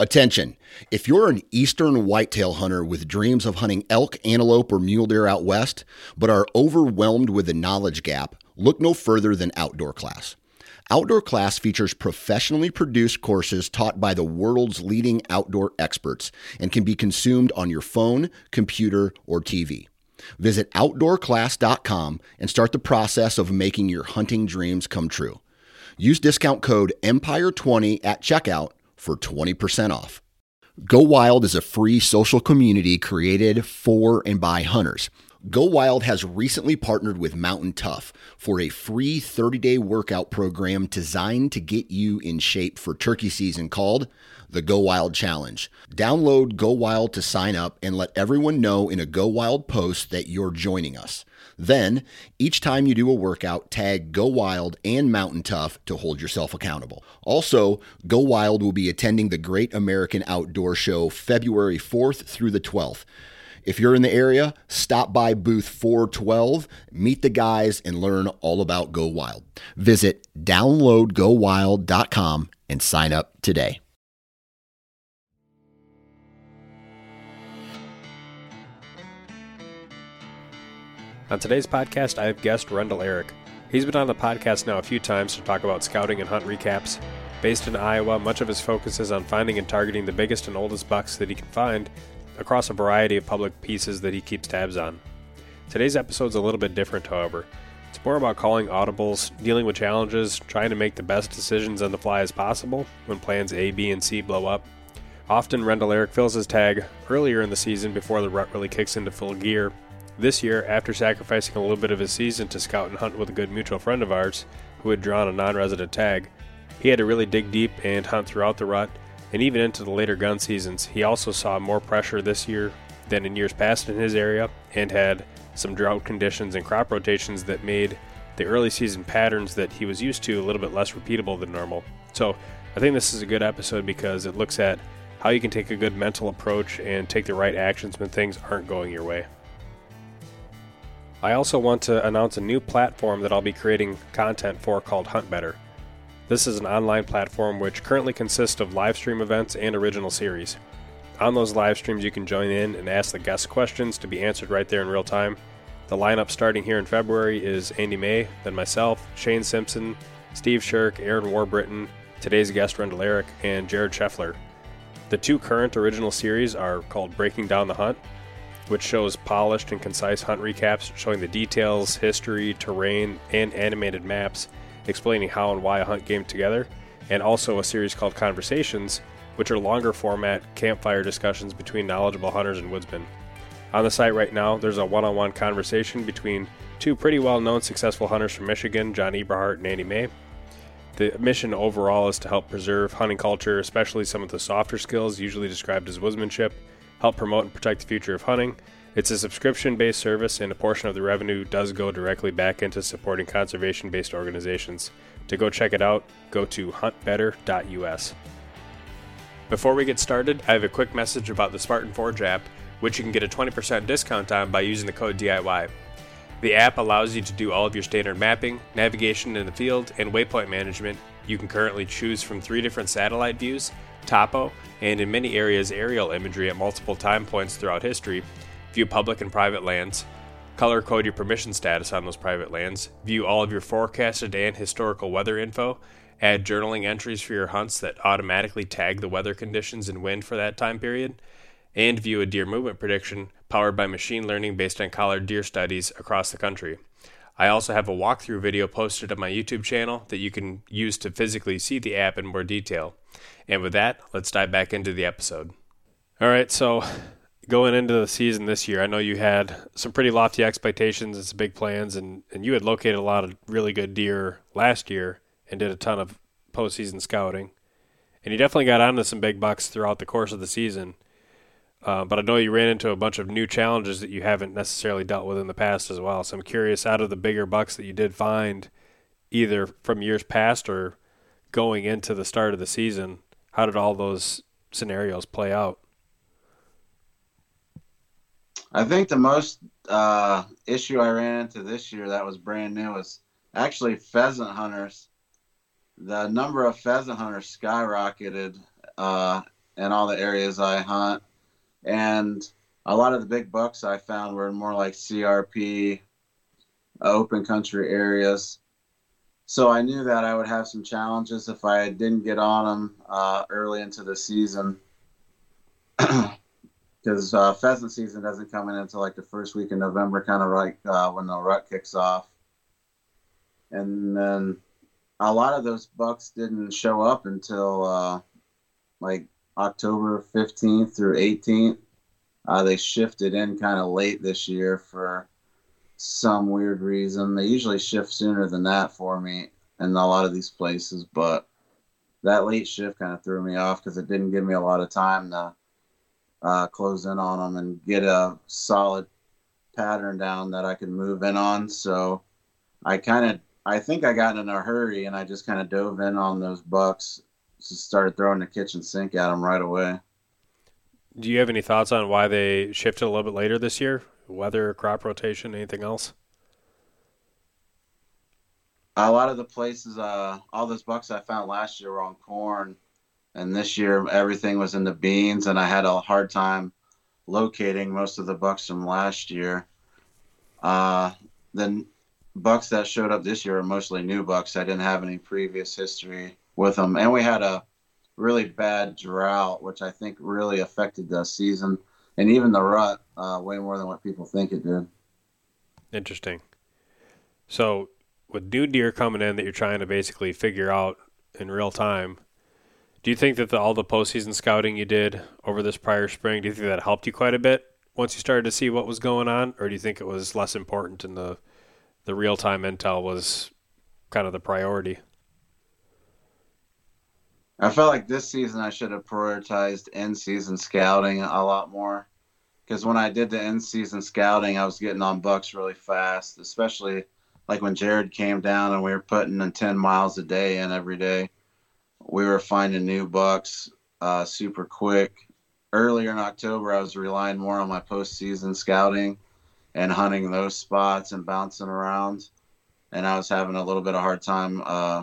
Attention! If you're an eastern whitetail hunter with dreams of hunting elk, antelope, or mule deer out west, but are overwhelmed with the knowledge gap, look no further than Outdoor Class. Outdoor Class features professionally produced courses taught by the world's leading outdoor experts and can be consumed on your phone, computer, or TV. Visit outdoorclass.com and start the process of making your hunting dreams come true. Use discount code EMPIRE20 at checkout for 20% off. Go Wild is a free social community created for and by hunters. Go Wild has recently partnered with Mountain Tough for a free 30 day workout program designed to get you in shape for turkey season called the Go Wild Challenge. Download Go Wild to sign up and let everyone know in a Go Wild post that you're joining us. Then, each time you do a workout, tag Go Wild and Mountain Tough to hold yourself accountable. Also, Go Wild will be attending the Great American Outdoor Show February 4th through the 12th. If you're in the area, stop by booth 412, meet the guys, and learn all about Go Wild. Visit downloadgowild.com and sign up today. On today's podcast, I have guest Rendell Eric. He's been on the podcast now a few times to talk about scouting and hunt recaps. Based in Iowa, much of his focus is on finding and targeting the biggest and oldest bucks that he can find across a variety of public pieces that he keeps tabs on. Today's episode is a little bit different, however. It's more about calling audibles, dealing with challenges, trying to make the best decisions on the fly as possible when plans A, B, and C blow up. Often, Rendell Eric fills his tag earlier in the season before the rut really kicks into full gear, this year, after sacrificing a little bit of his season to scout and hunt with a good mutual friend of ours who had drawn a non resident tag, he had to really dig deep and hunt throughout the rut and even into the later gun seasons. He also saw more pressure this year than in years past in his area and had some drought conditions and crop rotations that made the early season patterns that he was used to a little bit less repeatable than normal. So, I think this is a good episode because it looks at how you can take a good mental approach and take the right actions when things aren't going your way. I also want to announce a new platform that I'll be creating content for called Hunt Better. This is an online platform which currently consists of live stream events and original series. On those live streams, you can join in and ask the guest questions to be answered right there in real time. The lineup starting here in February is Andy May, then myself, Shane Simpson, Steve Shirk, Aaron Warbritton, today's guest Rendell Eric, and Jared Scheffler. The two current original series are called Breaking Down the Hunt which shows polished and concise hunt recaps showing the details, history, terrain, and animated maps explaining how and why a hunt came together, and also a series called Conversations, which are longer format campfire discussions between knowledgeable hunters and woodsmen. On the site right now, there's a one on one conversation between two pretty well known successful hunters from Michigan, John Eberhart and Andy May. The mission overall is to help preserve hunting culture, especially some of the softer skills usually described as woodsmanship, help promote and protect the future of hunting. It's a subscription based service, and a portion of the revenue does go directly back into supporting conservation based organizations. To go check it out, go to huntbetter.us. Before we get started, I have a quick message about the Spartan Forge app, which you can get a 20% discount on by using the code DIY. The app allows you to do all of your standard mapping, navigation in the field, and waypoint management. You can currently choose from three different satellite views topo, and in many areas aerial imagery at multiple time points throughout history, view public and private lands, color code your permission status on those private lands, view all of your forecasted and historical weather info, add journaling entries for your hunts that automatically tag the weather conditions and wind for that time period, and view a deer movement prediction powered by machine learning based on collared deer studies across the country. I also have a walkthrough video posted on my YouTube channel that you can use to physically see the app in more detail. And with that, let's dive back into the episode. All right, so going into the season this year, I know you had some pretty lofty expectations and some big plans, and, and you had located a lot of really good deer last year and did a ton of postseason scouting. And you definitely got onto some big bucks throughout the course of the season. Uh, but I know you ran into a bunch of new challenges that you haven't necessarily dealt with in the past as well. So I'm curious, out of the bigger bucks that you did find, either from years past or going into the start of the season, how did all those scenarios play out? I think the most uh, issue I ran into this year that was brand new was actually pheasant hunters. The number of pheasant hunters skyrocketed uh, in all the areas I hunt. And a lot of the big bucks I found were more like CRP, open country areas. So I knew that I would have some challenges if I didn't get on them uh, early into the season. Because uh, pheasant season doesn't come in until like the first week in November, kind of like uh, when the rut kicks off. And then a lot of those bucks didn't show up until uh, like October 15th through 18th. Uh, they shifted in kind of late this year for some weird reason. They usually shift sooner than that for me in a lot of these places, but that late shift kind of threw me off because it didn't give me a lot of time to uh, close in on them and get a solid pattern down that I could move in on. So I kind of, I think I got in a hurry and I just kind of dove in on those bucks, just started throwing the kitchen sink at them right away. Do you have any thoughts on why they shifted a little bit later this year? Weather, crop rotation, anything else? A lot of the places, uh, all those bucks I found last year were on corn, and this year everything was in the beans, and I had a hard time locating most of the bucks from last year. Uh, the bucks that showed up this year are mostly new bucks. I didn't have any previous history with them, and we had a really bad drought, which I think really affected the season and even the rut uh, way more than what people think it did. Interesting. So, with new deer coming in that you're trying to basically figure out in real time, do you think that the, all the postseason scouting you did over this prior spring, do you think that helped you quite a bit once you started to see what was going on, or do you think it was less important and the the real time intel was kind of the priority? I felt like this season I should have prioritized in season scouting a lot more. Because when I did the in season scouting, I was getting on bucks really fast, especially like when Jared came down and we were putting in 10 miles a day in every day. We were finding new bucks uh, super quick. Earlier in October, I was relying more on my postseason scouting and hunting those spots and bouncing around. And I was having a little bit of hard time uh,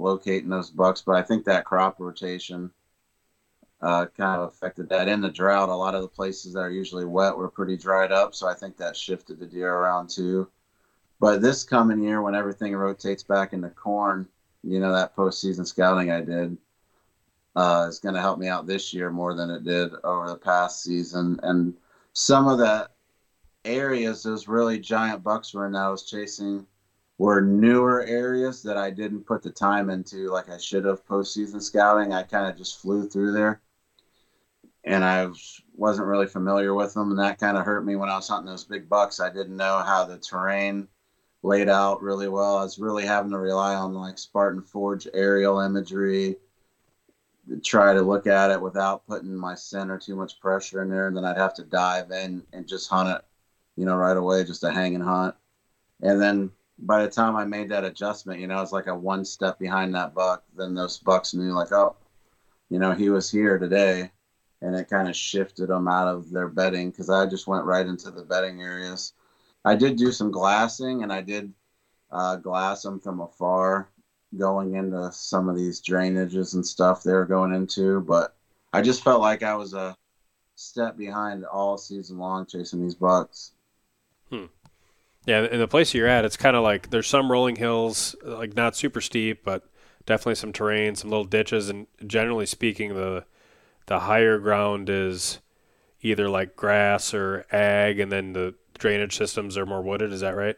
locating those bucks. But I think that crop rotation uh, kind of affected that. In the drought, a lot of the places that are usually wet were pretty dried up, so I think that shifted the deer around too. But this coming year, when everything rotates back into corn, you know that postseason scouting I did uh, is going to help me out this year more than it did over the past season. And some of the areas those really giant bucks were in that I was chasing were newer areas that I didn't put the time into like I should have postseason scouting. I kind of just flew through there and I wasn't really familiar with them. And that kind of hurt me when I was hunting those big bucks. I didn't know how the terrain laid out really well. I was really having to rely on like Spartan Forge aerial imagery to try to look at it without putting my center too much pressure in there. And then I'd have to dive in and just hunt it, you know, right away, just a hang and hunt. And then by the time I made that adjustment, you know, I was like a one step behind that buck. Then those bucks knew, like, oh, you know, he was here today, and it kind of shifted them out of their bedding because I just went right into the bedding areas. I did do some glassing, and I did uh, glass them from afar, going into some of these drainages and stuff they were going into. But I just felt like I was a step behind all season long chasing these bucks. Hmm. Yeah, in the place you're at, it's kind of like there's some rolling hills, like not super steep, but definitely some terrain, some little ditches, and generally speaking, the the higher ground is either like grass or ag, and then the drainage systems are more wooded. Is that right?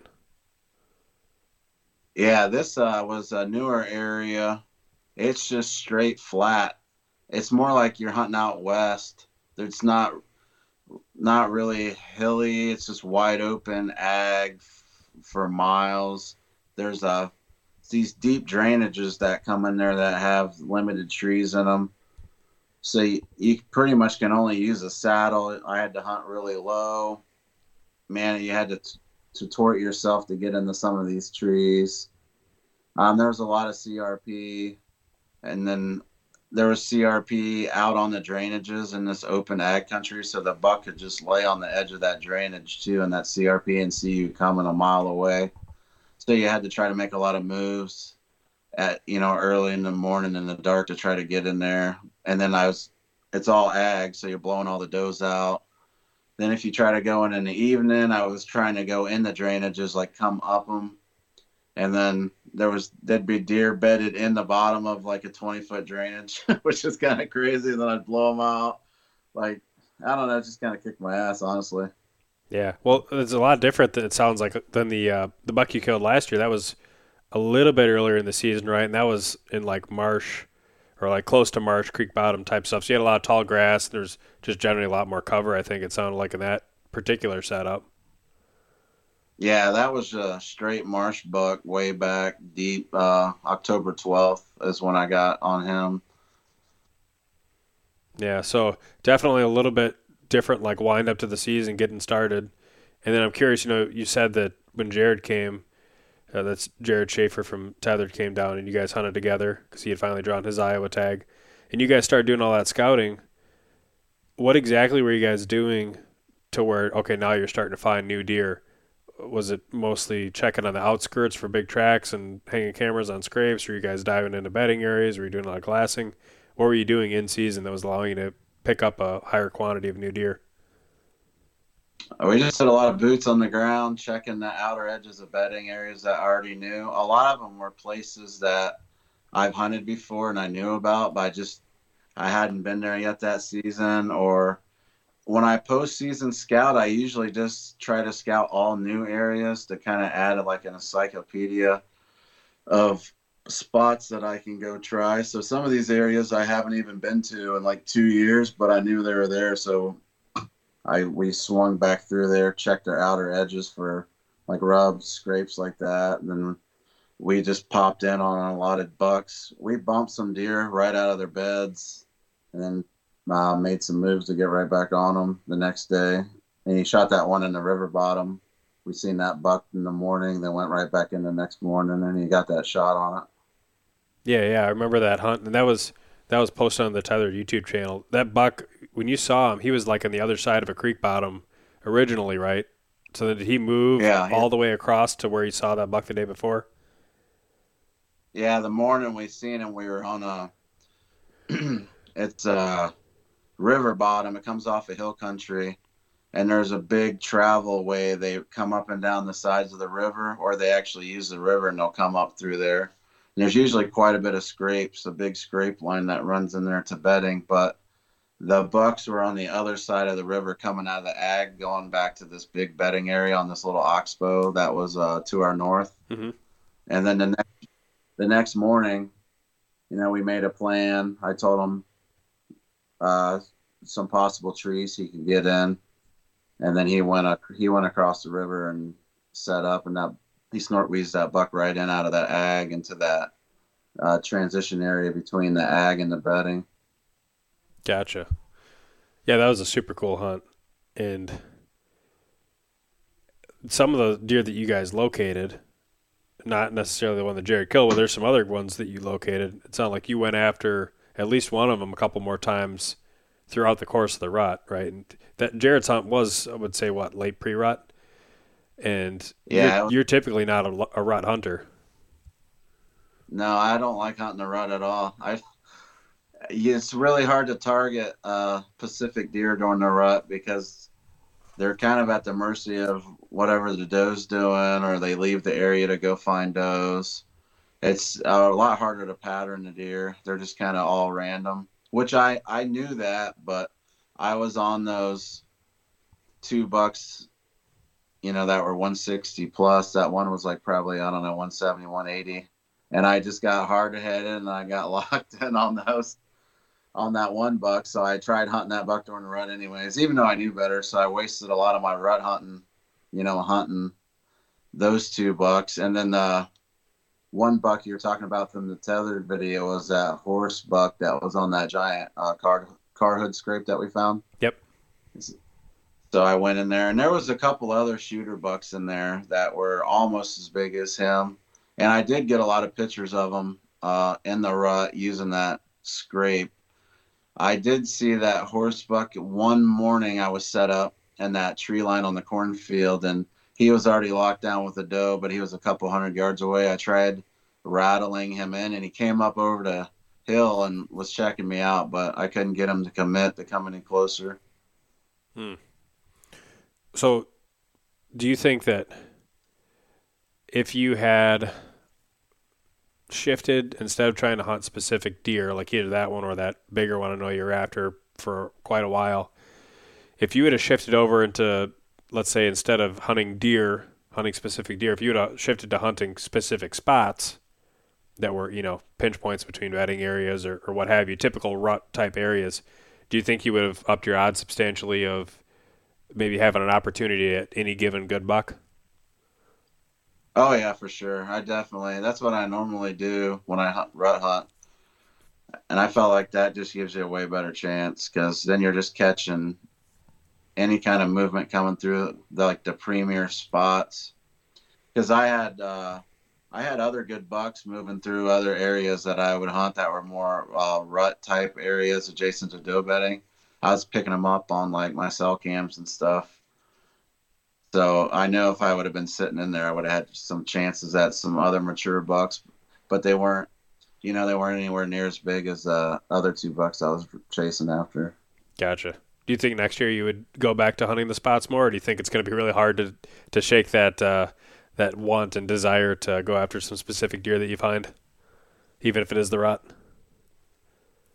Yeah, this uh, was a newer area. It's just straight flat. It's more like you're hunting out west. It's not not really hilly. It's just wide open ag f- for miles. There's a uh, these deep drainages that come in there that have limited trees in them. So you, you pretty much can only use a saddle. I had to hunt really low. Man, you had to t- to tort yourself to get into some of these trees. Um, a lot of CRP, and then there was CRP out on the drainages in this open ag country, so the buck could just lay on the edge of that drainage too, and that CRP and see you coming a mile away. So you had to try to make a lot of moves at you know early in the morning in the dark to try to get in there. And then I was it's all ag, so you're blowing all the does out. Then if you try to go in in the evening, I was trying to go in the drainages, like come up them, and then there was there'd be deer bedded in the bottom of like a 20 foot drainage, which is kind of crazy. And Then I'd blow them out, like I don't know, just kind of kicked my ass, honestly. Yeah, well, it's a lot different than it sounds like than the uh, the buck you killed last year. That was a little bit earlier in the season, right? And that was in like marsh or like close to marsh, creek bottom type stuff. So you had a lot of tall grass. There's just generally a lot more cover. I think it sounded like in that particular setup. Yeah, that was a straight marsh buck way back deep. Uh, October 12th is when I got on him. Yeah, so definitely a little bit different, like wind up to the season, getting started. And then I'm curious, you know, you said that when Jared came, uh, that's Jared Schaefer from Tethered came down and you guys hunted together because he had finally drawn his Iowa tag. And you guys started doing all that scouting. What exactly were you guys doing to where, okay, now you're starting to find new deer? Was it mostly checking on the outskirts for big tracks and hanging cameras on scrapes? Were you guys diving into bedding areas? Were you doing a lot of glassing? What were you doing in season that was allowing you to pick up a higher quantity of new deer? Uh, we just did a lot of boots on the ground, checking the outer edges of bedding areas that I already knew. A lot of them were places that I've hunted before and I knew about, but I just I hadn't been there yet that season. Or when I postseason scout, I usually just try to scout all new areas to kind of add like an encyclopedia of spots that I can go try. So some of these areas I haven't even been to in like two years, but I knew they were there. So I we swung back through there, checked their outer edges for like rubs, scrapes like that, and then we just popped in on a lot of bucks. We bumped some deer right out of their beds, and then uh, made some moves to get right back on him the next day. And he shot that one in the river bottom. We seen that buck in the morning, then went right back in the next morning, and he got that shot on it. Yeah, yeah, I remember that hunt, and that was that was posted on the Tethered YouTube channel. That buck, when you saw him, he was like on the other side of a creek bottom originally, right? So then did he move Yeah, all yeah. the way across to where he saw that buck the day before? Yeah, the morning we seen him, we were on a. it's a river bottom. It comes off a hill country, and there's a big travel way. They come up and down the sides of the river, or they actually use the river and they'll come up through there. And there's usually quite a bit of scrapes, a big scrape line that runs in there to bedding. But the bucks were on the other side of the river, coming out of the ag, going back to this big bedding area on this little oxbow that was uh, to our north. Mhm. And then the next the next morning, you know, we made a plan. I told them, uh, some possible trees he could get in, and then he went ac- he went across the river and set up, and that he snort wheezed that buck right in out of that ag into that uh, transition area between the ag and the bedding. Gotcha. Yeah, that was a super cool hunt, and some of the deer that you guys located, not necessarily the one that Jared killed, but there's some other ones that you located. It sounded like you went after at least one of them a couple more times throughout the course of the rut, right? And that Jared's hunt was, I would say, what late pre-rut, and Yeah, you're, you're typically not a, a rut hunter. No, I don't like hunting the rut at all. I it's really hard to target uh, Pacific deer during the rut because they're kind of at the mercy of whatever the doe's doing, or they leave the area to go find does. It's a lot harder to pattern the deer. They're just kind of all random, which I I knew that, but I was on those two bucks, you know, that were 160 plus. That one was like probably I don't know 170, 180 and I just got hard headed and I got locked in on those on that one buck. So I tried hunting that buck during the rut anyways, even though I knew better. So I wasted a lot of my rut hunting, you know, hunting those two bucks. And then the one buck you were talking about from the tethered video was that horse buck that was on that giant uh, car car hood scrape that we found. Yep. So I went in there, and there was a couple other shooter bucks in there that were almost as big as him, and I did get a lot of pictures of them uh, in the rut using that scrape. I did see that horse buck one morning. I was set up in that tree line on the cornfield, and he was already locked down with a doe, but he was a couple hundred yards away. I tried rattling him in, and he came up over to hill and was checking me out, but I couldn't get him to commit to coming in closer. Hmm. So, do you think that if you had shifted instead of trying to hunt specific deer, like either that one or that bigger one I know you're after for quite a while, if you would have shifted over into, let's say, instead of hunting deer, hunting specific deer, if you had uh, shifted to hunting specific spots that were, you know, pinch points between bedding areas or, or what have you, typical rut type areas, do you think you would have upped your odds substantially of maybe having an opportunity at any given good buck? Oh yeah, for sure. I definitely. That's what I normally do when I hunt, rut hunt, and I felt like that just gives you a way better chance because then you're just catching any kind of movement coming through the, like the premier spots. Because I had uh, I had other good bucks moving through other areas that I would hunt that were more uh, rut type areas adjacent to doe bedding. I was picking them up on like my cell cams and stuff. So I know if I would have been sitting in there, I would have had some chances at some other mature bucks, but they weren't. You know, they weren't anywhere near as big as the uh, other two bucks I was chasing after. Gotcha. Do you think next year you would go back to hunting the spots more, or do you think it's going to be really hard to to shake that uh, that want and desire to go after some specific deer that you find, even if it is the rut?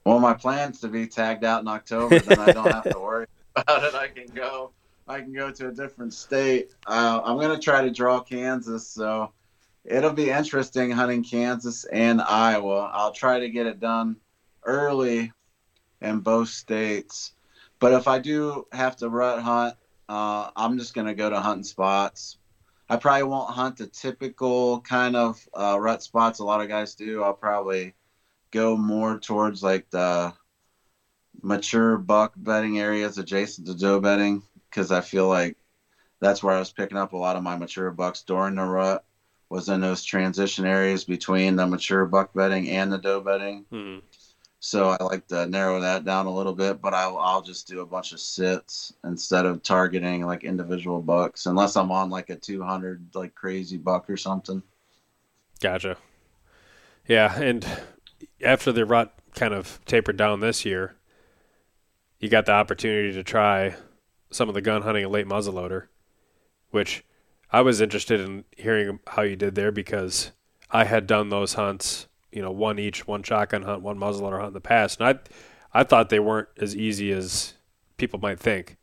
Well, my plan's to be tagged out in October, then I don't have to worry about it. I can go I can go to a different state. Uh, I'm gonna try to draw Kansas, so it'll be interesting hunting Kansas and Iowa. I'll try to get it done early in both states. But if I do have to rut hunt, uh, I'm just gonna go to hunting spots. I probably won't hunt the typical kind of uh, rut spots a lot of guys do. I'll probably go more towards like the mature buck bedding areas adjacent to doe bedding because I feel like that's where I was picking up a lot of my mature bucks during the rut was in those transition areas between the mature buck bedding and the doe bedding. Hmm. So I like to narrow that down a little bit, but I'll, I'll just do a bunch of sits instead of targeting like individual bucks, unless I'm on like a 200 like crazy buck or something. Gotcha. Yeah, and after the rut kind of tapered down this year, you got the opportunity to try some of the gun hunting and late muzzleloader, which I was interested in hearing how you did there because I had done those hunts, you know, one each, one shotgun hunt, one muzzleloader hunt in the past, and I, I thought they weren't as easy as people might think,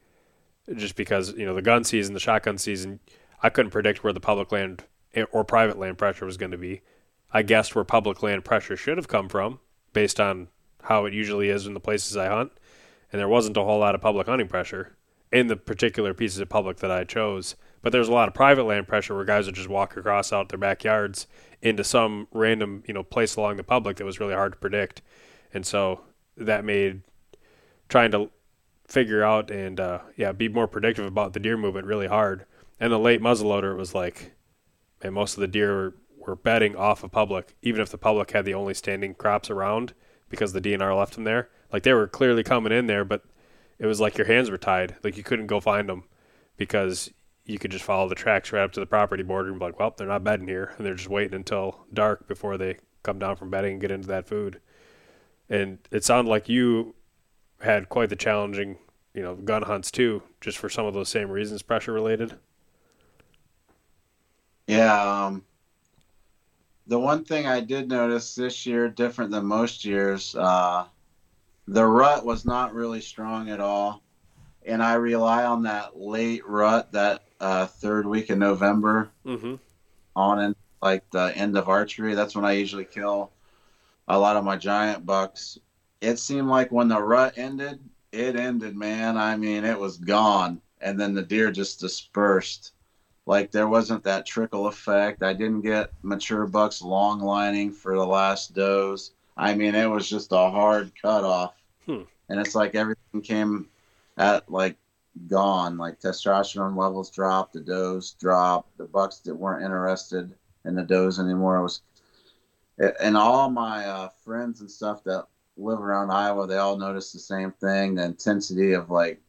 just because you know the gun season, the shotgun season, I couldn't predict where the public land eh, or private land pressure was going to be. I guessed where public land pressure should have come from based on how it usually is in the places I hunt, and there wasn't a whole lot of public hunting pressure in the particular pieces of public that I chose. But there's a lot of private land pressure where guys would just walk across out their backyards into some random, you know, place along the public that was really hard to predict. And so that made trying to figure out and uh, yeah, be more predictive about the deer movement really hard. And the late muzzleloader was like, and most of the deer were, were bedding off of public, even if the public had the only standing crops around because the DNR left them there. Like they were clearly coming in there, but it was like your hands were tied. Like you couldn't go find them because you could just follow the tracks right up to the property border and be like, well, they're not bedding here. And they're just waiting until dark before they come down from bedding and get into that food. And it sounded like you had quite the challenging, you know, gun hunts too, just for some of those same reasons, pressure related. Yeah. Um, the one thing I did notice this year, different than most years, uh, the rut was not really strong at all. And I rely on that late rut, that uh, third week in November, mm-hmm. on in like the end of archery. That's when I usually kill a lot of my giant bucks. It seemed like when the rut ended, it ended, man. I mean, it was gone. And then the deer just dispersed. Like there wasn't that trickle effect. I didn't get mature bucks long lining for the last does. I mean, it was just a hard cutoff. Hmm. And it's like everything came at like gone. Like testosterone levels dropped, the does dropped, the bucks that weren't interested in the does anymore. It was, and all my uh, friends and stuff that live around Iowa, they all noticed the same thing. The intensity of like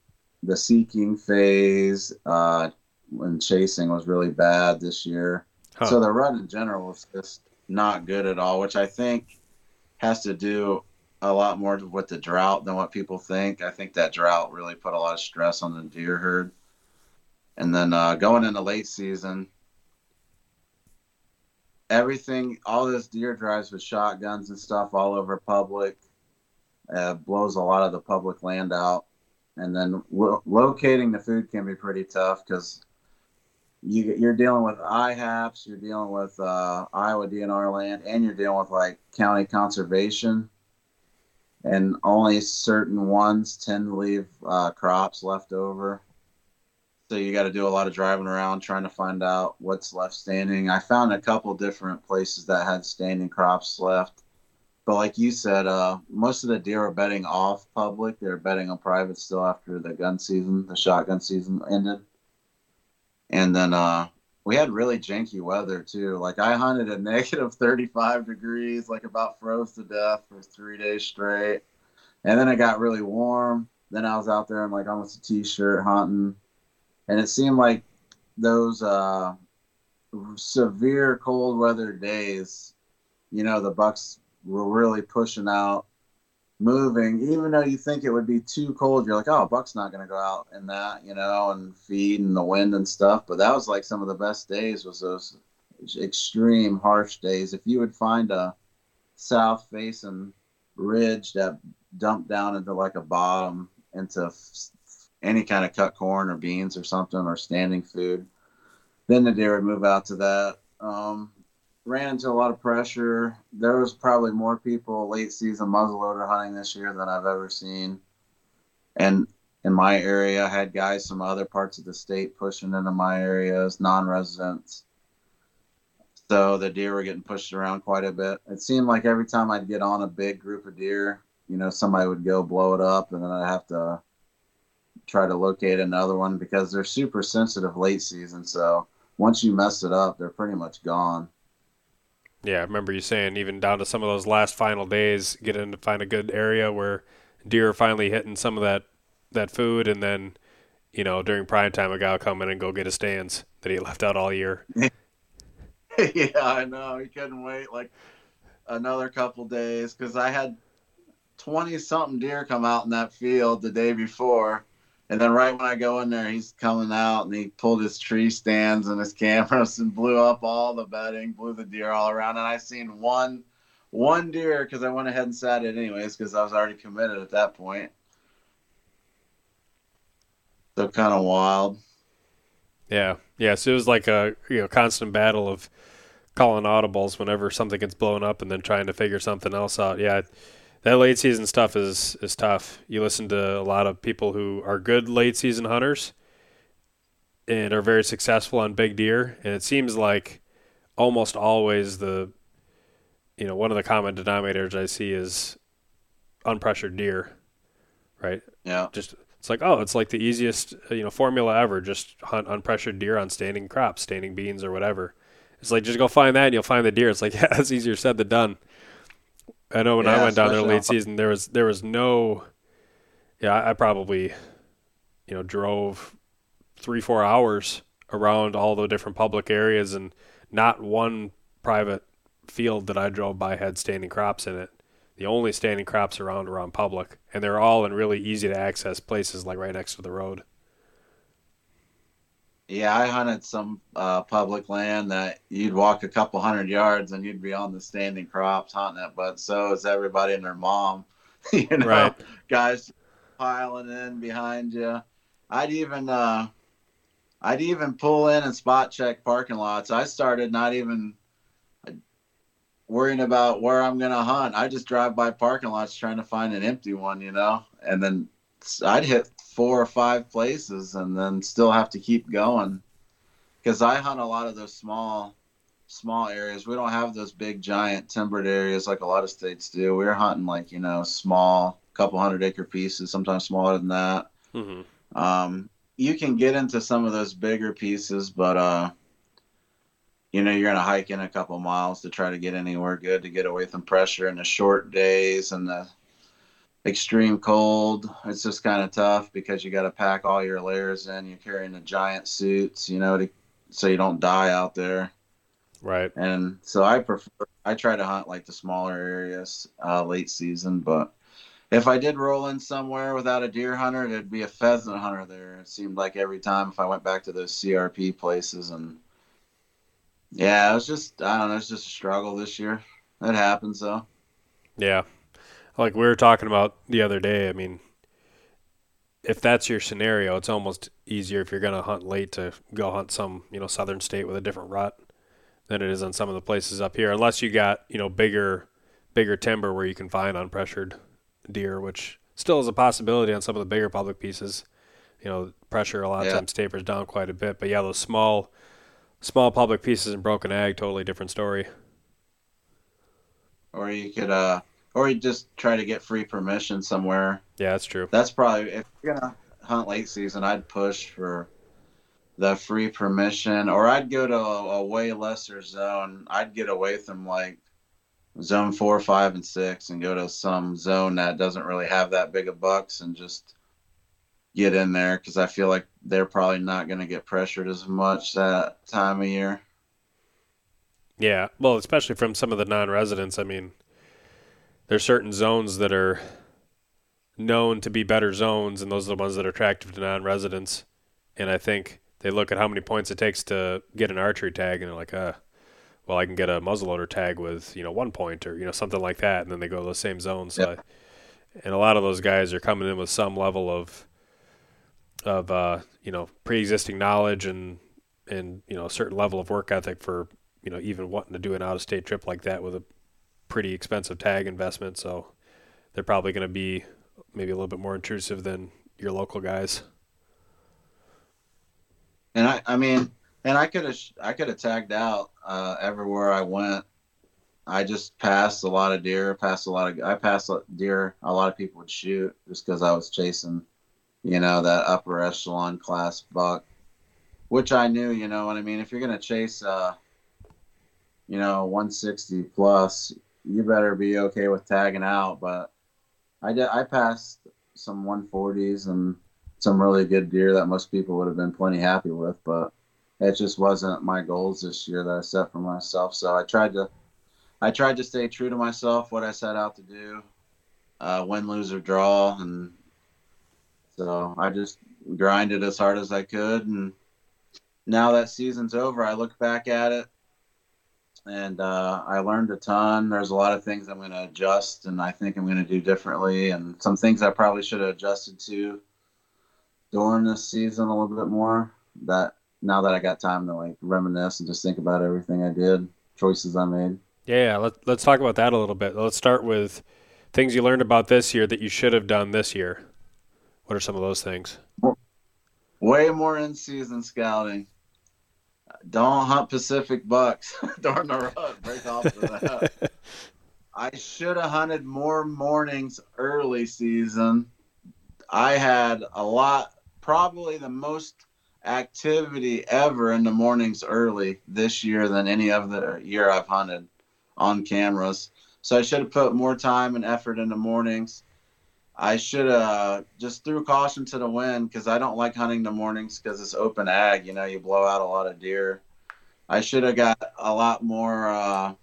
the seeking phase uh, when chasing was really bad this year. Huh. So the rut in general was just not good at all, which I think has to do a lot more with the drought than what people think. I think that drought really put a lot of stress on the deer herd. And then uh, going into late season, everything, all this deer drives with shotguns and stuff all over public, uh, blows a lot of the public land out. And then lo- locating the food can be pretty tough because you, you're dealing with IHAPs, you're dealing with uh, Iowa DNR land, and you're dealing with like county conservation. And only certain ones tend to leave uh, crops left over. So you got to do a lot of driving around trying to find out what's left standing. I found a couple different places that had standing crops left. But like you said, uh, most of the deer are betting off public. They're betting on private still after the gun season, the shotgun season ended. And then uh, we had really janky weather too. Like I hunted at negative 35 degrees, like about froze to death for three days straight. And then it got really warm. Then I was out there in like almost a t-shirt hunting and it seemed like those uh, severe cold weather days, you know, the Bucks were really pushing out, moving. Even though you think it would be too cold, you're like, oh, Buck's not going to go out in that, you know, and feed and the wind and stuff. But that was like some of the best days was those extreme harsh days. If you would find a south facing ridge that dumped down into like a bottom into any kind of cut corn or beans or something or standing food. Then the deer would move out to that. Um, ran into a lot of pressure. There was probably more people late season muzzleloader hunting this year than I've ever seen. And in my area, I had guys from other parts of the state pushing into my areas, non-residents. So the deer were getting pushed around quite a bit. It seemed like every time I'd get on a big group of deer, you know, somebody would go blow it up, and then I'd have to try to locate another one because they're super sensitive late season. So once you mess it up, they're pretty much gone. Yeah, I remember you saying even down to some of those last final days, getting to find a good area where deer are finally hitting some of that that food, and then you know during prime time, a guy will come in and go get his stands that he left out all year. yeah, I know. He couldn't wait like another couple days because I had twenty something deer come out in that field the day before and then right when I go in there, he's coming out and he pulled his tree stands and his cameras and blew up all the bedding, blew the deer all around. And I seen one one deer because I went ahead and sat it anyways because I was already committed at that point. So kind of wild. Yeah, yeah. So it was like a you know constant battle of calling audibles whenever something gets blown up and then trying to figure something else out. Yeah, that late season stuff is is tough. You listen to a lot of people who are good late season hunters and are very successful on big deer, and it seems like almost always the you know one of the common denominators I see is unpressured deer, right? Yeah. Just it's like oh, it's like the easiest you know formula ever. Just hunt unpressured deer on standing crops, standing beans, or whatever. It's like just go find that and you'll find the deer. It's like yeah, that's easier said than done. I know when yeah, I went down there late season, there was there was no. Yeah, I, I probably, you know, drove three four hours around all the different public areas, and not one private field that I drove by had standing crops in it. The only standing crops around were on public, and they're all in really easy to access places, like right next to the road. Yeah, I hunted some uh, public land that you'd walk a couple hundred yards and you'd be on the standing crops hunting it, but so is everybody and their mom. you know, right. guys piling in behind you. I'd even uh, I'd even pull in and spot check parking lots. I started not even worrying about where I'm gonna hunt. I just drive by parking lots trying to find an empty one, you know, and then I'd hit four or five places and then still have to keep going because I hunt a lot of those small small areas. We don't have those big giant timbered areas like a lot of states do. We're hunting like you know small, couple hundred acre pieces, sometimes smaller than that. Mm-hmm. Um, you can get into some of those bigger pieces, but uh, you know you're gonna hike in a couple miles to try to get anywhere good to get away from pressure and the short days and the extreme cold. It's just kind of tough because you got to pack all your layers in. You're carrying the giant suits, you know, to, so you don't die out there. Right. And so I prefer I try to hunt like the smaller areas uh, late season, but if I did roll in somewhere without a deer hunter, it'd be a pheasant hunter there. It seemed like every time if I went back to those CRP places and yeah, it was just I don't know, it's just a struggle this year. It happens though. Yeah. Like we were talking about the other day, I mean, if that's your scenario, it's almost easier if you're going to hunt late to go hunt some, you know, southern state with a different rut than it is on some of the places up here, unless you got, you know, bigger, bigger timber where you can find unpressured deer, which still is a possibility on some of the bigger public pieces. You know, pressure a lot of Yeah. times tapers down quite a bit, but yeah, those small, small public pieces and broken ag, totally different story. Or you could uh or you just try to get free permission somewhere Yeah, that's true. That's probably if you're gonna hunt late season, I'd push for the free permission, or I'd go to a, a way lesser zone. I'd get away from like zone four, five, and six, and go to some zone that doesn't really have that big of bucks, and just get in there because I feel like they're probably not gonna get pressured as much that time of year. Yeah, well, especially from some of the non-residents. I mean, there's certain zones that are known to be better zones, and those are the ones that are attractive to non-residents. And I think they look at how many points it takes to get an archery tag, and they're like, uh, well, I can get a muzzleloader tag with you know one point or you know something like that, and then they go to the same zone. So, Yep. I, and a lot of those guys are coming in with some level of of uh, you know pre-existing knowledge and and you know a certain level of work ethic for you know even wanting to do an out-of-state trip like that with a pretty expensive tag investment. So they're probably going to be maybe a little bit more intrusive than your local guys. And I, I mean, and I could have, I could have tagged out uh, everywhere I went. I just passed a lot of deer, passed a lot of, I passed deer a lot of people would shoot just because I was chasing, you know, that upper echelon class buck, which I knew, you know what I mean. If you're gonna chase, uh, you know, 160 plus, you better be okay with tagging out. But I did, I passed some 140s and some really good deer that most people would have been plenty happy with, but it just wasn't my goals this year that I set for myself. So I tried to, I tried to stay true to myself, what I set out to do, uh, win, lose or draw, and so I just grinded as hard as I could. And now that season's over, I look back at it, and uh, I learned a ton. There's a lot of things I'm going to adjust, and I think I'm going to do differently, and some things I probably should have adjusted to during this season a little bit more. That now that I got time to like reminisce and just think about everything I did, choices I made. Yeah, let, let's talk about that a little bit. Let's start with things you learned about this year that you should have done this year. What are some of those things? Way more in season scouting. Don't hunt Pacific bucks during the rut. Break off for that. I should have hunted more mornings early season. I had a lot, probably the most activity ever in the mornings early this year than any other year I've hunted on cameras. So I should have put more time and effort in the mornings. I should have just threw caution to the wind because I don't like hunting the mornings because it's open ag. You know, you blow out a lot of deer. I should have got a lot more. Uh,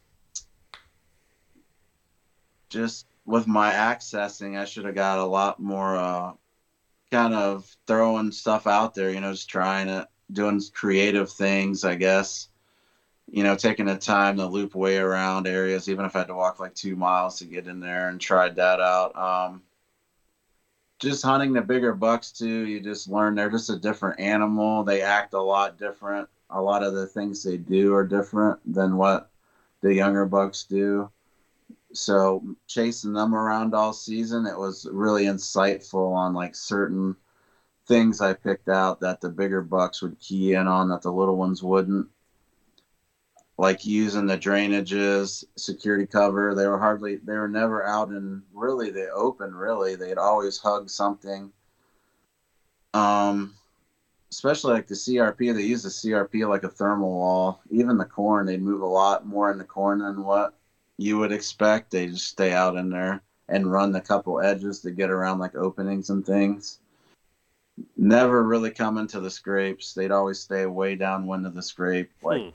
just with my accessing, I should have got a lot more. Uh, kind of throwing stuff out there. You know, just trying it, doing creative things. I guess. You know, taking the time to loop way around areas, even if I had to walk like two miles to get in there, and tried that out. Um, just hunting the bigger bucks too. You just learn they're just a different animal. They act a lot different. A lot of the things they do are different than what the younger bucks do. So chasing them around all season it was really insightful on like certain things i picked out that the bigger bucks would key in on that the little ones wouldn't like using the drainages, security cover. They were hardly, they were never out in really the open. Really, they'd always hug something. Um, especially like the CRP, they use the CRP like a thermal wall. Even the corn, they'd move a lot more in the corn than what you would expect. They just stay out in there and run the couple edges to get around like openings and things. Never really come into the scrapes. They'd always stay way downwind of the scrape, like Hmm.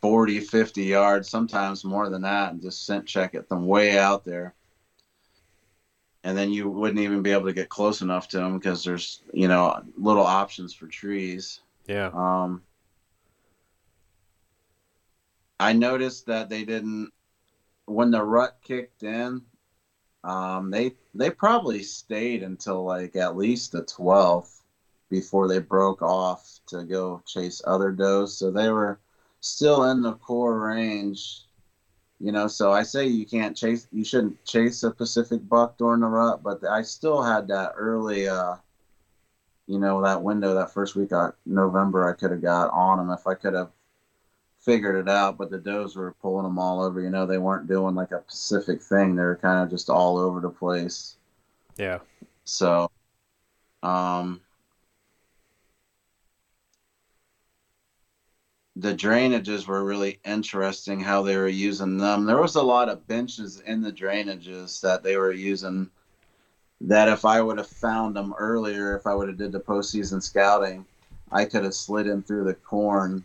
40, 50 yards, sometimes more than that, and just scent check it them way out there. And then you wouldn't even be able to get close enough to them because there's, you know, little options for trees. Yeah. Um, I noticed that they didn't when the rut kicked in. Um, they they probably stayed until like at least the twelfth before they broke off to go chase other does. So they were still in the core range, you know. So I say you can't chase, you shouldn't chase a Pacific buck during the rut, but I still had that early, uh, you know, that window that first week of November. I could have got on them if I could have figured it out. But the does were pulling them all over. You know, they weren't doing like a Pacific thing. They were kind of just all over the place. Yeah. So, um, the drainages were really interesting how they were using them. There was a lot of benches in the drainages that they were using that if I would have found them earlier, if I would have did the postseason scouting, I could have slid in through the corn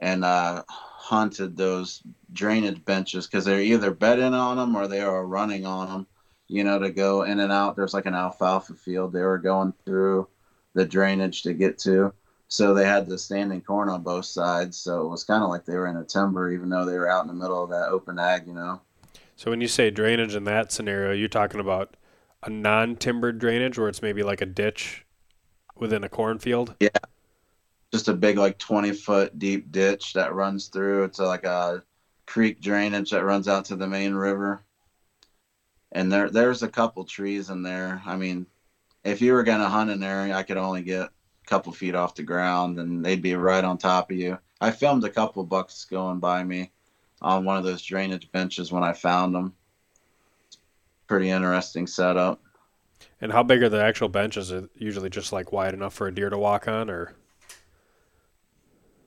and uh, hunted those drainage benches because they're either bedding on them or they are running on them, you know, to go in and out. There's like an alfalfa field they were going through the drainage to get to so they had the standing corn on both sides. So it was kind of like they were in a timber, even though they were out in the middle of that open ag, you know. So when you say drainage in that scenario, you're talking about a non-timbered drainage, where it's maybe like a ditch within a cornfield. Yeah, just a big like 20 foot deep ditch that runs through. It's like a creek drainage that runs out to the main river. And there, there's a couple trees in there. I mean, if you were gonna hunt in there, I could only get couple feet off the ground and they'd be right on top of you. I filmed a couple bucks going by me on one of those drainage benches when I found them. Pretty interesting setup. And how big are the actual benches? Are usually just like wide enough for a deer to walk on, or?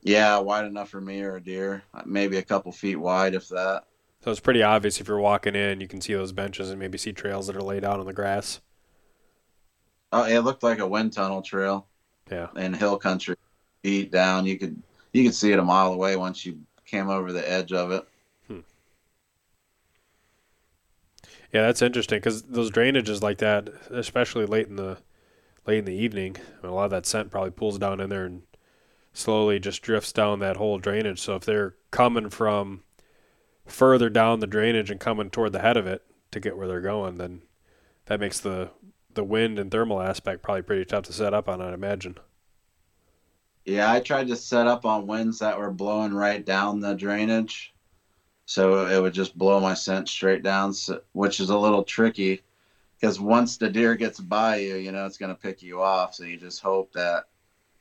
Yeah, wide enough for me or a deer. Uh, maybe a couple feet wide, if that. So it's pretty obvious if you're walking in, you can see those benches and maybe see trails that are laid out on the grass. Oh, it looked like a wind tunnel trail. Yeah. In hill country, beat down, you could you could see it a mile away once you came over the edge of it. Hmm. Yeah, that's interesting because those drainages like that, especially late in the late in the evening, a lot of that scent probably pulls down in there and slowly just drifts down that whole drainage. So if they're coming from further down the drainage and coming toward the head of it to get where they're going, then that makes the the wind and thermal aspect probably pretty tough to set up on, I'd imagine. Yeah, I tried to set up on winds that were blowing right down the drainage. So it would just blow my scent straight down, which is a little tricky because once the deer gets by you, you know, it's going to pick you off. So you just hope that,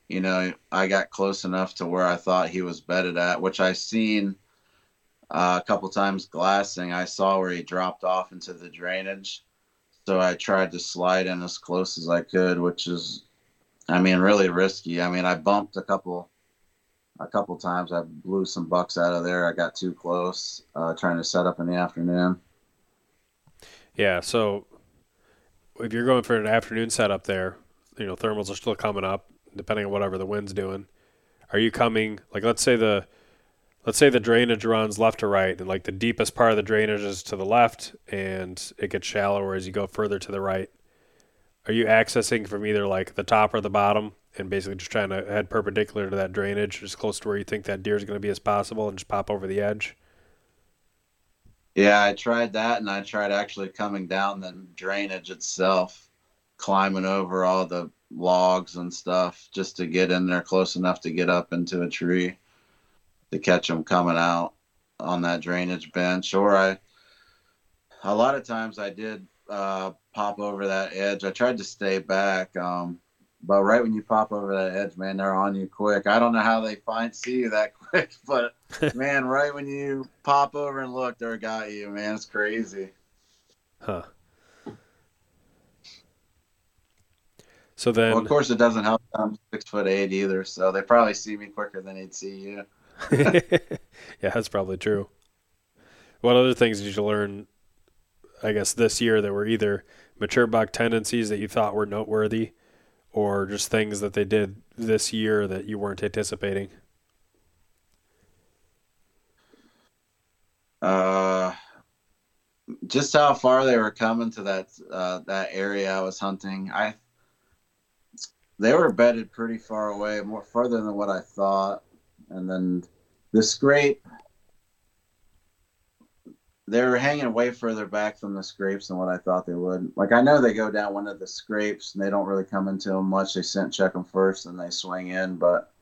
you know, I got close enough to where I thought he was bedded at, which I've seen uh, a couple times glassing. I saw where he dropped off into the drainage so I tried to slide in as close as I could, which is, I mean, really risky. I mean, I bumped a couple, a couple times. I blew some bucks out of there. I got too close, uh, trying to set up in the afternoon. Yeah. So if you're going for an afternoon setup there, you know, thermals are still coming up, depending on whatever the wind's doing. Are you coming like let's say the let's say the drainage runs left to right and like the deepest part of the drainage is to the left and it gets shallower as you go further to the right. Are you accessing from either like the top or the bottom and basically just trying to head perpendicular to that drainage as close to where you think that deer is going to be as possible and just pop over the edge? Yeah i tried that and i tried actually coming down the drainage itself climbing over all the logs and stuff just to get in there close enough to get up into a tree to catch them coming out on that drainage bench. Or I, a lot of times I did uh, pop over that edge. I tried to stay back, um, but right when you pop over that edge, man, they're on you quick. I don't know how they find see you that quick, but man, right when you pop over and look, they're got you, man. It's crazy. Huh. So then, well, of course, it doesn't help. I'm six foot eight either, so they probably see me quicker than they'd see you. yeah, that's probably true. What other things did you learn, I guess, this year that were either mature buck tendencies that you thought were noteworthy or just things that they did this year that you weren't anticipating? Uh, just how far they were coming to that uh, that area I was hunting. I they were bedded pretty far away, more further than what I thought. And then the scrape, they were hanging way further back from the scrapes than what I thought they would. Like I know they go down one of the scrapes and they don't really come into them much. They scent check them first and they swing in, but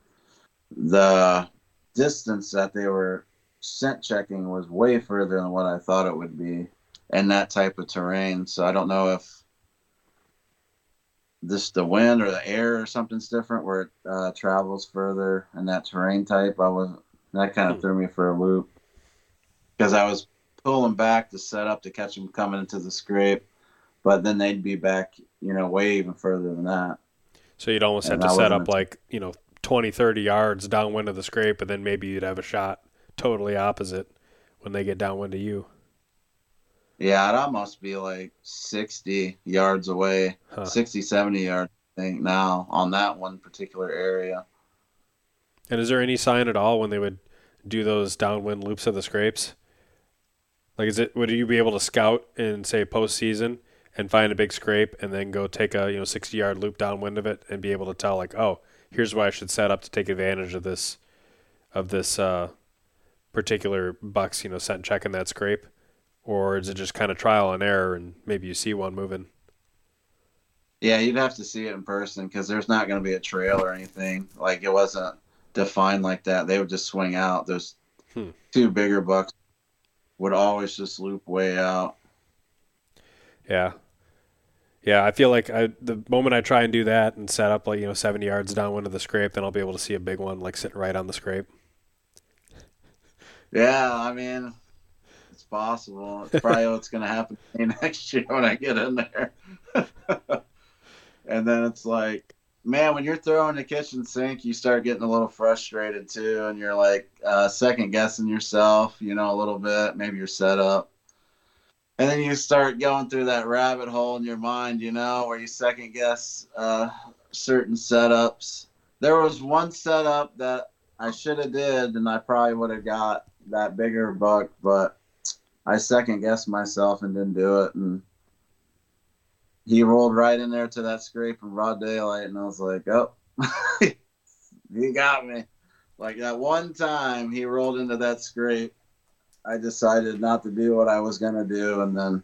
the distance that they were scent checking was way further than what I thought it would be in that type of terrain. So I don't know if this the wind or the air or something's different where it uh, travels further in that terrain type. I was that kind of hmm. threw me for a loop because I was pulling back to set up to catch them coming into the scrape, but then they'd be back, you know, way even further than that. So you'd almost and have to set up like you know 20, 30 yards downwind of the scrape, and then maybe you'd have a shot totally opposite when they get downwind of you. Yeah, it almost be like 60 yards away, huh. 60, 70 yards, I think, now on that one particular area. And is there any sign at all when they would do those downwind loops of the scrapes? Like, is it would you be able to scout in say postseason and find a big scrape and then go take a you know 60 yard loop downwind of it and be able to tell like, oh, here's why I should set up to take advantage of this of this uh, particular bucks you know scent checking that scrape? Or is it just kind of trial and error and maybe you see one moving? Yeah, you'd have to see it in person because there's not going to be a trail or anything. Like it wasn't defined like that. They would just swing out. Those hmm. two bigger bucks would always just loop way out. Yeah. Yeah, I feel like I, the moment I try and do that and set up like you know seventy yards downwind of the scrape, then I'll be able to see a big one like sitting right on the scrape. Yeah, I mean, possible. It's probably what's going to happen to me next year when I get in there. and then it's like, man, when you're throwing the kitchen sink, you start getting a little frustrated too, and you're like uh, second guessing yourself, you know, a little bit, maybe your setup. And then you start going through that rabbit hole in your mind, you know, where you second guess uh, certain setups. There was one setup that I should have did, and I probably would have got that bigger buck, but I second guessed myself and didn't do it, and he rolled right in there to that scrape in broad daylight, and I was like, "Oh, he got me!" Like that one time he rolled into that scrape, I decided not to do what I was gonna do, and then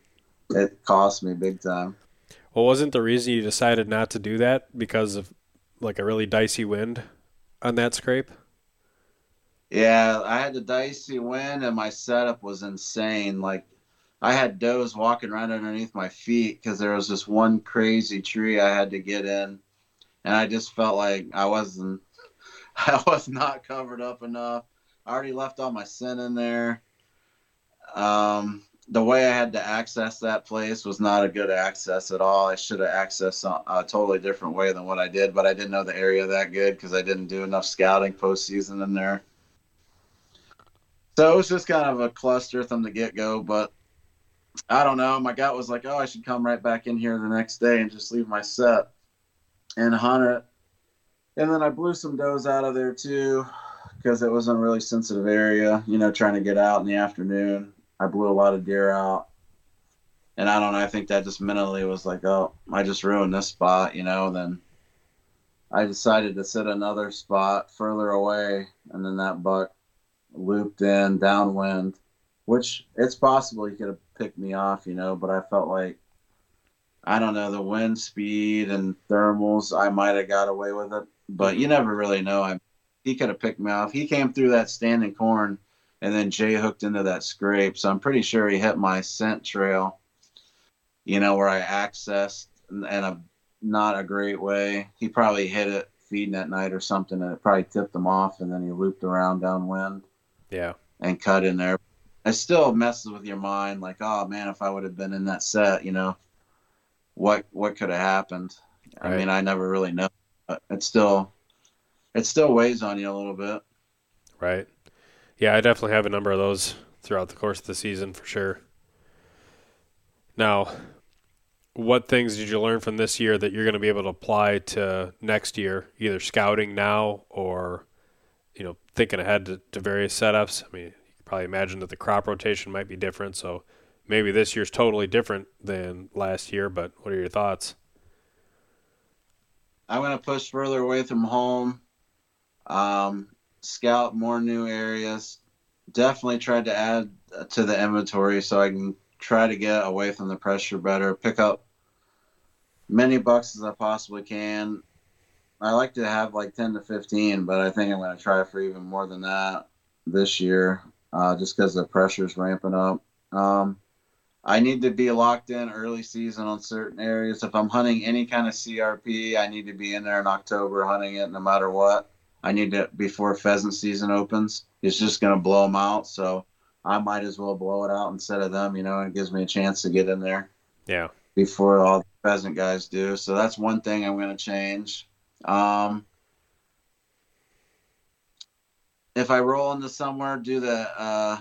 it cost me big time. Well, wasn't the reason you decided not to do that because of like a really dicey wind on that scrape? Yeah, I had the dicey wind, and my setup was insane. Like, I had does walking right underneath my feet because there was this one crazy tree I had to get in, and I just felt like I wasn't, I was not covered up enough. I already left all my scent in there. Um, the way I had to access that place was not a good access at all. I should have accessed a totally different way than what I did, but I didn't know the area that good because I didn't do enough scouting postseason in there. So it was just kind of a cluster from the get go, but I don't know. My gut was like, oh, I should come right back in here the next day and just leave my set and hunt it. And then I blew some does out of there too because it was in a really sensitive area, you know, trying to get out in the afternoon. I blew a lot of deer out. And I don't know, I think that just mentally was like, oh, I just ruined this spot, you know, then I decided to sit another spot further away and then that buck looped in downwind, which it's possible he could have picked me off, you know, but I felt like I don't know the wind speed and thermals. I might have got away with it, but you never really know. I he could have picked me off. He came through that standing corn and then Jay hooked into that scrape, so I'm pretty sure he hit my scent trail. You know where I accessed in a not a great way. He probably hit it feeding at night or something, and it probably tipped him off, and then he looped around downwind. Yeah. And cut in there. It still messes with your mind, like, oh man, if I would have been in that set, you know, what what could have happened? Right. I mean, I never really know. But it still it still weighs on you a little bit. Right. Yeah, I definitely have a number of those throughout the course of the season for sure. Now, what things did you learn from this year that you're going to be able to apply to next year, either scouting now or thinking ahead to, to various setups. I mean, you could probably imagine that the crop rotation might be different. So maybe this year's totally different than last year. But what are your thoughts? I'm going to push further away from home, um, scout more new areas. Definitely tried to add to the inventory so I can try to get away from the pressure better, pick up many bucks as I possibly can. I like to have like 10 to 15, but I think I'm going to try for even more than that this year uh, just because the pressure's ramping up. Um, I need to be locked in early season on certain areas. If I'm hunting any kind of CRP, I need to be in there in October hunting it no matter what. I need to before pheasant season opens. It's just going to blow them out. So I might as well blow it out instead of them, you know, it gives me a chance to get in there. Yeah. Before all the pheasant guys do. So that's one thing I'm going to change. Um, if I roll into somewhere, do the uh,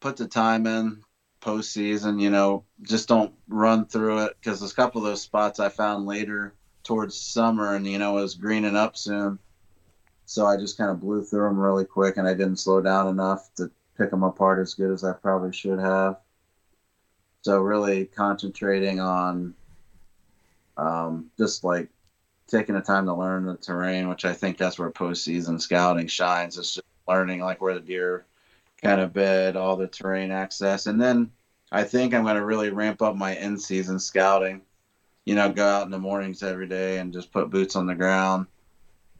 put the time in postseason. You know, just don't run through it because there's a couple of those spots I found later towards summer, and you know, it was greening up soon. So I just kind of blew through them really quick, and I didn't slow down enough to pick them apart as good as I probably should have. So really concentrating on um, just like taking the time to learn the terrain, which I think that's where postseason scouting shines. It's just learning like where the deer kind of bed, all the terrain access, and then I think I'm going to really ramp up my in season scouting. You know, go out in the mornings every day and just put boots on the ground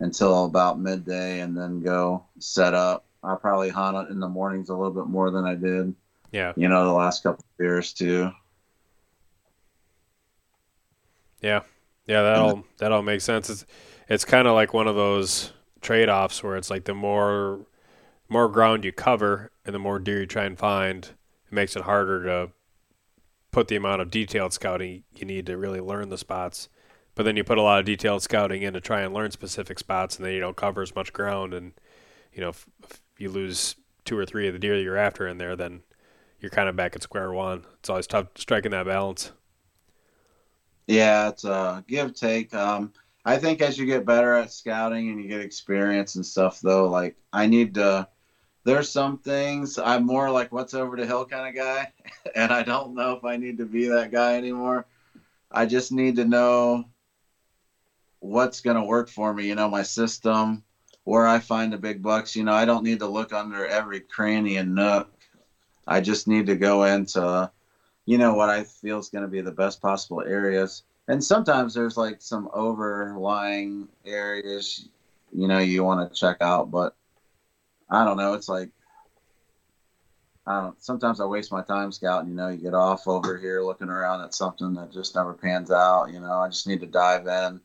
until about midday, and then go set up. I'll probably hunt in the mornings a little bit more than I did. Yeah. You know, the last couple of years too. Yeah. Yeah, that all that all makes sense. It's it's kind of like one of those trade-offs where it's like the more more ground you cover and the more deer you try and find, it makes it harder to put the amount of detailed scouting you need to really learn the spots. But then you put a lot of detailed scouting in to try and learn specific spots, and then you don't cover as much ground. And you know, if, if you lose two or three of the deer that you're after in there, then you're kind of back at square one. It's always tough striking that balance. Yeah, it's a give take. Um, I think as you get better at scouting and you get experience and stuff, though, like I need to. There's some things I'm more like what's over the hill kind of guy, and I don't know if I need to be that guy anymore. I just need to know what's going to work for me. You know, my system, where I find the big bucks. You know, I don't need to look under every cranny and nook. I just need to go into you know what I feel is going to be the best possible areas. And sometimes there's like some overlying areas, you know, you want to check out, but I don't know. It's like I don't. Sometimes I waste my time scouting. You know, you get off over here looking around at something that just never pans out. You know, I just need to dive in,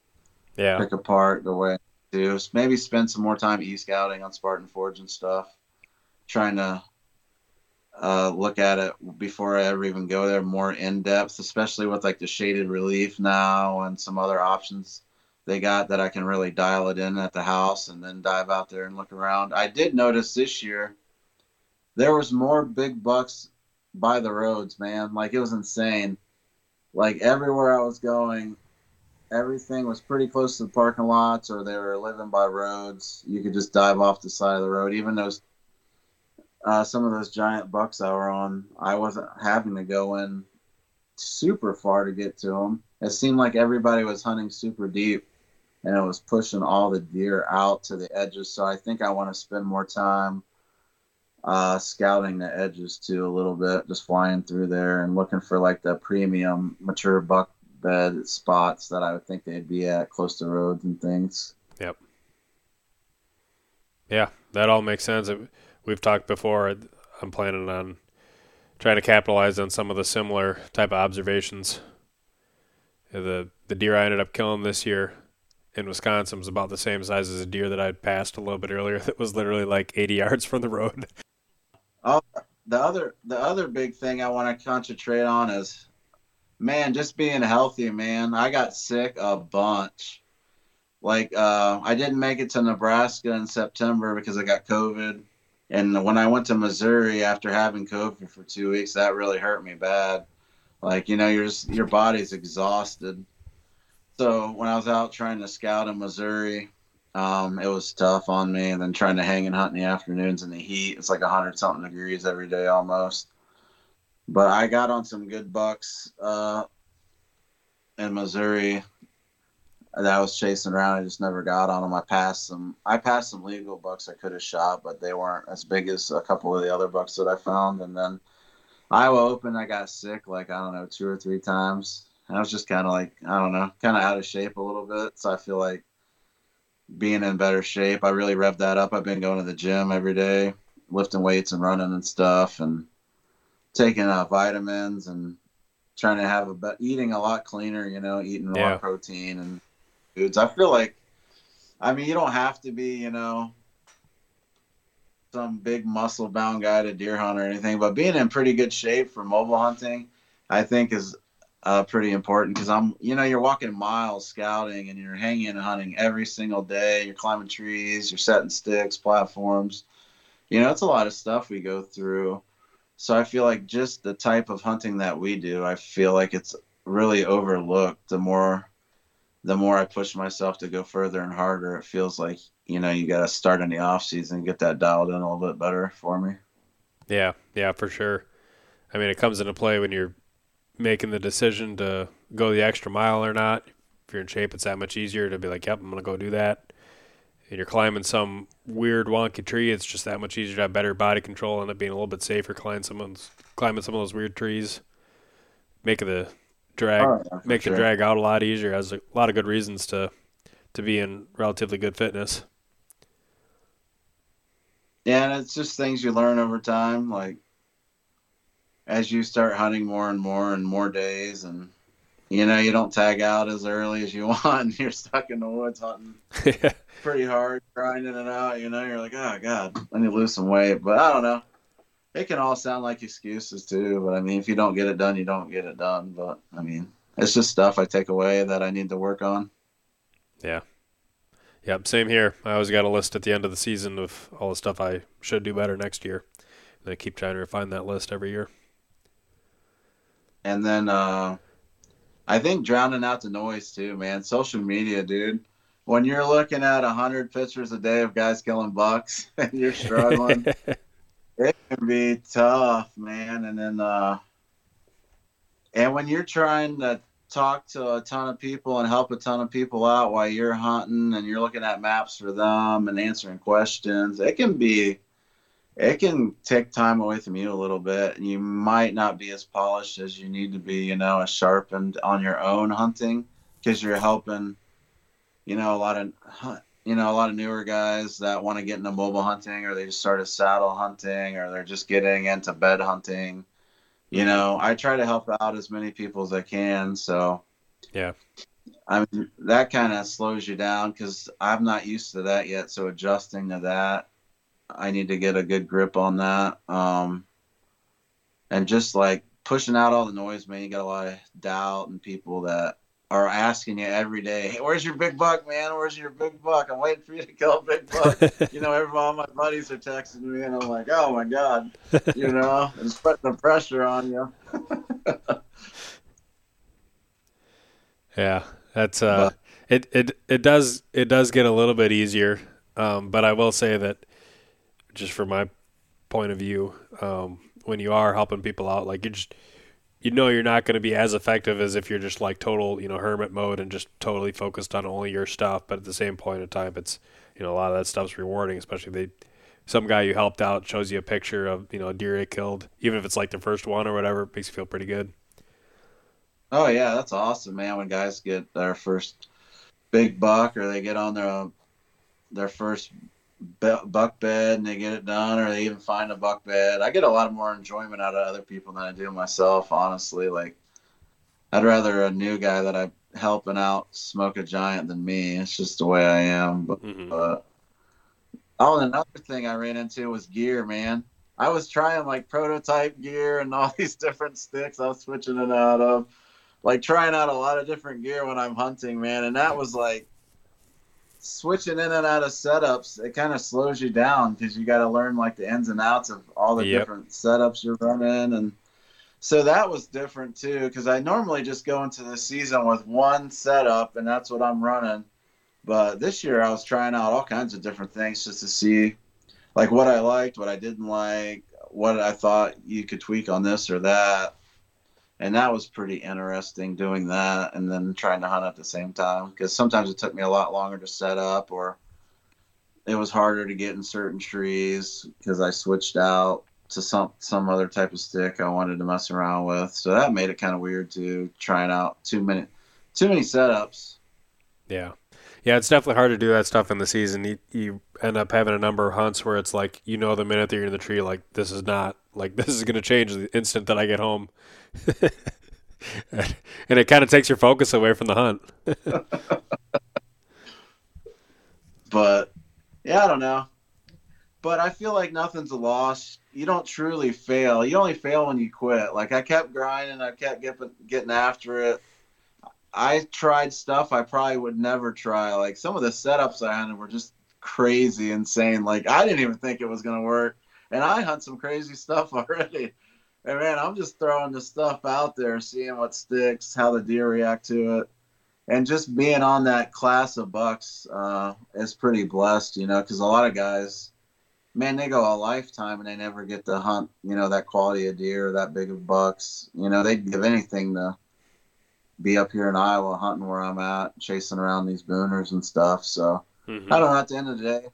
yeah, pick apart the way I do. Maybe spend some more time e scouting on Spartan Forge and stuff, trying to uh, look at it before I ever even go there more in depth, especially with like the shaded relief now and some other options they got that I can really dial it in at the house and then dive out there and look around. I did notice this year there was more big bucks by the roads, man. Like it was insane. Like everywhere I was going, everything was pretty close to the parking lots or they were living by roads. You could just dive off the side of the road. Even those uh, some of those giant bucks I were on, I wasn't having to go in super far to get to them. It seemed like everybody was hunting super deep, and it was pushing all the deer out to the edges. So I think I want to spend more time uh, scouting the edges too a little bit, just flying through there and looking for like the premium mature buck bed spots that I would think they'd be at close to roads and things. Yep. Yeah, that all makes sense we've talked before. I'm planning on trying to capitalize on some of the similar type of observations. The the deer I ended up killing this year in Wisconsin was about the same size as a deer that I'd passed a little bit earlier. That was literally like 80 yards from the road. Oh, the other the other big thing I want to concentrate on is, man, just being healthy. Man, I got sick a bunch. Like uh, I didn't make it to Nebraska in September because I got COVID and when I went to Missouri after having COVID for two weeks, that really hurt me bad. Like you know, your your body's exhausted. So when I was out trying to scout in Missouri, Um, it was tough on me, and then trying to hang and hunt in the afternoons in the heat. It's like hundred something degrees every day almost. But I got on some good bucks uh, in Missouri that I was chasing around. I just never got on them. I passed some. I passed some legal bucks I could have shot, but they weren't as big as a couple of the other bucks that I found. And then Iowa Open, I got sick like I don't know two or three times. I was just kind of like I don't know, kind of out of shape a little bit. So I feel like being in better shape. I really revved that up. I've been going to the gym every day, lifting weights and running and stuff, and taking uh, vitamins and trying to have a eating a lot cleaner. You know, eating more yeah. protein and foods. I feel like, I mean, you don't have to be, you know, some big muscle bound guy to deer hunt or anything, but being in pretty good shape for mobile hunting, I think is uh, pretty important because I'm, you know, you're walking miles scouting and you're hanging and hunting every single day. You're climbing trees, you're setting sticks, platforms. You know, it's a lot of stuff we go through. So I feel like just the type of hunting that we do, I feel like it's really overlooked. The more the more I push myself to go further and harder, it feels like you know you got to start in the off season, get that dialed in a little bit better for me. Yeah, yeah, for sure. I mean, it comes into play when you're making the decision to go the extra mile or not. If you're in shape, it's that much easier to be like, "Yep, I'm gonna go do that." And you're climbing some weird wonky tree, it's just that much easier to have better body control and it being a little bit safer climbing some of those, climbing some of those weird trees, making the drag oh, yeah, make sure. the drag out a lot easier. Has a lot of good reasons to to be in relatively good fitness. Yeah, and it's just things you learn over time. Like as you start hunting more and more and more days, and you know you don't tag out as early as you want. You're stuck in the woods hunting pretty hard, grinding it out. You know, you're like, oh god, I need to lose some weight. But I don't know it can all sound like excuses too, but I mean, if you don't get it done, you don't get it done. But I mean, it's just stuff I take away that I need to work on. Yeah. Yep. Same here. I always got a list at the end of the season of all the stuff I should do better next year. And I keep trying to refine that list every year. And then uh, I think drowning out the noise too, man. Social media, dude. When you're looking at a hundred pictures a day of guys killing bucks and you're struggling, It can be tough, man. And then, uh, and when you're trying to talk to a ton of people and help a ton of people out while you're hunting and you're looking at maps for them and answering questions, it can be, it can take time away from you a little bit. And you might not be as polished as you need to be, you know, as sharpened on your own hunting because you're helping, you know, a lot of you know, a lot of newer guys that want to get into mobile hunting or they just started saddle hunting or they're just getting into bed hunting. You know, I try to help out as many people as I can. So, yeah. I mean, that kind of slows you down because I'm not used to that yet. So, adjusting to that, I need to get a good grip on that. Um, and just like pushing out all the noise, man, you got a lot of doubt and people that are asking you every day, "Hey, where's your big buck, man? Where's your big buck? I'm waiting for you to kill a big buck." you know, every all my buddies are texting me, and I'm like, "Oh my god," you know, it's putting the pressure on you. yeah, that's uh, but, it it it does it does get a little bit easier, um, but I will say that just from my point of view, um, when you are helping people out, like you just you know you're not going to be as effective as if you're just like total, you know, hermit mode and just totally focused on only your stuff. But at the same point in time, it's you know a lot of that stuff's rewarding, especially they some guy you helped out shows you a picture of you know a deer they killed, even if it's like the first one or whatever, it makes you feel pretty good. Oh yeah, that's awesome, man. When guys get their first big buck or they get on their their first buck bed and they get it done or they even find a buck bed. I get a lot more enjoyment out of other people than I do myself, honestly. Like I'd rather a new guy that I'm helping out smoke a giant than me. It's just the way I am. But mm-hmm. uh, oh, and another thing I ran into was gear, man. I was trying like prototype gear and all these different sticks I was switching it out of. Like trying out a lot of different gear when I'm hunting, man. And that was like switching in and out of setups, it kind of slows you down because you got to learn like the ins and outs of all the yep. different setups you're running, and so that was different too. Because I normally just go into the season with one setup, and that's what I'm running. But this year I was trying out all kinds of different things just to see like what I liked, what I didn't like, what I thought you could tweak on this or that. And that was pretty interesting doing that and then trying to hunt at the same time because sometimes it took me a lot longer to set up or it was harder to get in certain trees because I switched out to some some other type of stick I wanted to mess around with. So that made it kind of weird to trying out too many too many setups. Yeah. Yeah, it's definitely hard to do that stuff in the season. You, you end up having a number of hunts where it's like you know the minute that you're in the tree, like this is not like this is going to change the instant that I get home, and it kind of takes your focus away from the hunt. but yeah, I don't know. But I feel like nothing's a loss. You don't truly fail. You only fail when you quit. Like I kept grinding, I kept getting getting after it I tried stuff I probably would never try. Like some of the setups I hunted were just crazy, insane. Like I didn't even think it was gonna work, and I hunt some crazy stuff already. And man, I'm just throwing the stuff out there, seeing what sticks, how the deer react to it, and just being on that class of bucks uh, is pretty blessed, you know, because a lot of guys, man, they go a lifetime and they never get to hunt, you know, that quality of deer, or that big of bucks. You know, they'd give anything to be up here in Iowa hunting where I'm at, chasing around these booners and stuff. So mm-hmm. I don't know. At the end of the day,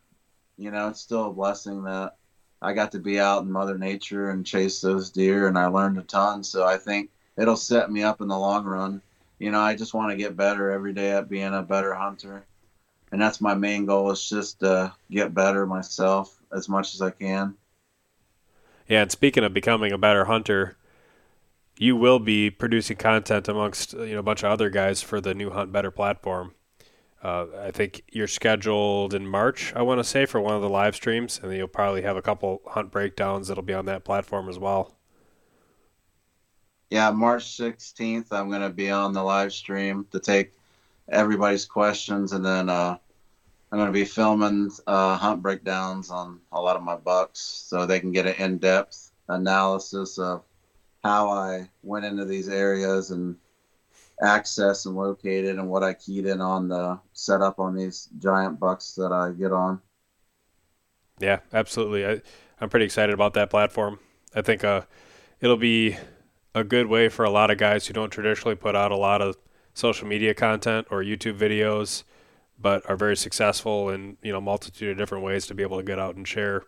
you know, it's still a blessing that I got to be out in Mother Nature and chase those deer, and I learned a ton. So I think it'll set me up in the long run. You know, I just want to get better every day at being a better hunter, and that's my main goal. Is just to get better myself as much as I can. Yeah, and speaking of becoming a better hunter, you will be producing content amongst you know a bunch of other guys for the new Hunt Better platform. Uh, I think you're scheduled in March, I want to say, for one of the live streams, and then you'll probably have a couple hunt breakdowns that'll be on that platform as well. Yeah, March 16th, I'm going to be on the live stream to take everybody's questions, and then uh, I'm going to be filming uh, hunt breakdowns on a lot of my bucks so they can get an in depth analysis of how I went into these areas and access and located and what I keyed in on the setup on these giant bucks that I get on. Yeah, absolutely. I, I'm pretty excited about that platform. I think uh, it'll be a good way for a lot of guys who don't traditionally put out a lot of social media content or YouTube videos, but are very successful in you know multitude of different ways to be able to get out and share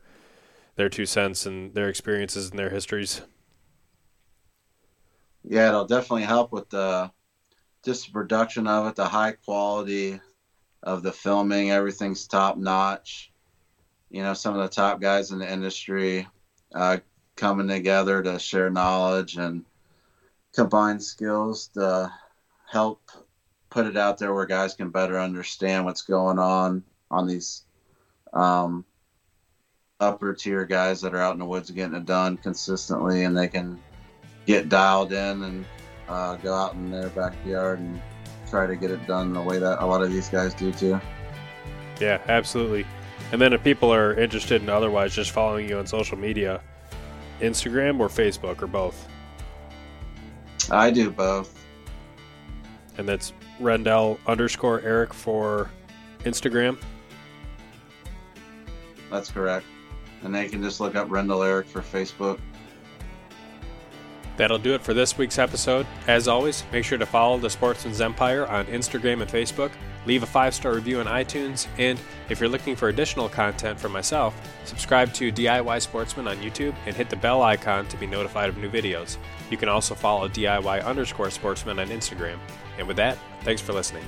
their two cents and their experiences and their histories yeah, it'll definitely help with the just the production of it, the high quality of the filming. Everything's top notch. You know, some of the top guys in the industry uh, coming together to share knowledge and combine skills to help put it out there where guys can better understand what's going on on these um, upper tier guys that are out in the woods getting it done consistently and they can get dialed in and uh, go out in their backyard and try to get it done the way that a lot of these guys do too. Yeah, absolutely. And then if people are interested in otherwise just following you on social media, Instagram or Facebook or both? I do both. And that's Rendell underscore Eric for Instagram? That's correct. And they can just look up Rendell Eric for Facebook. That'll do it for this week's episode. As always, make sure to follow the Sportsman's Empire on Instagram and Facebook, leave a five star review on iTunes, and if you're looking for additional content from myself, subscribe to DIY Sportsman on YouTube and hit the bell icon to be notified of new videos. You can also follow DIY underscore sportsman on Instagram. And with that, thanks for listening.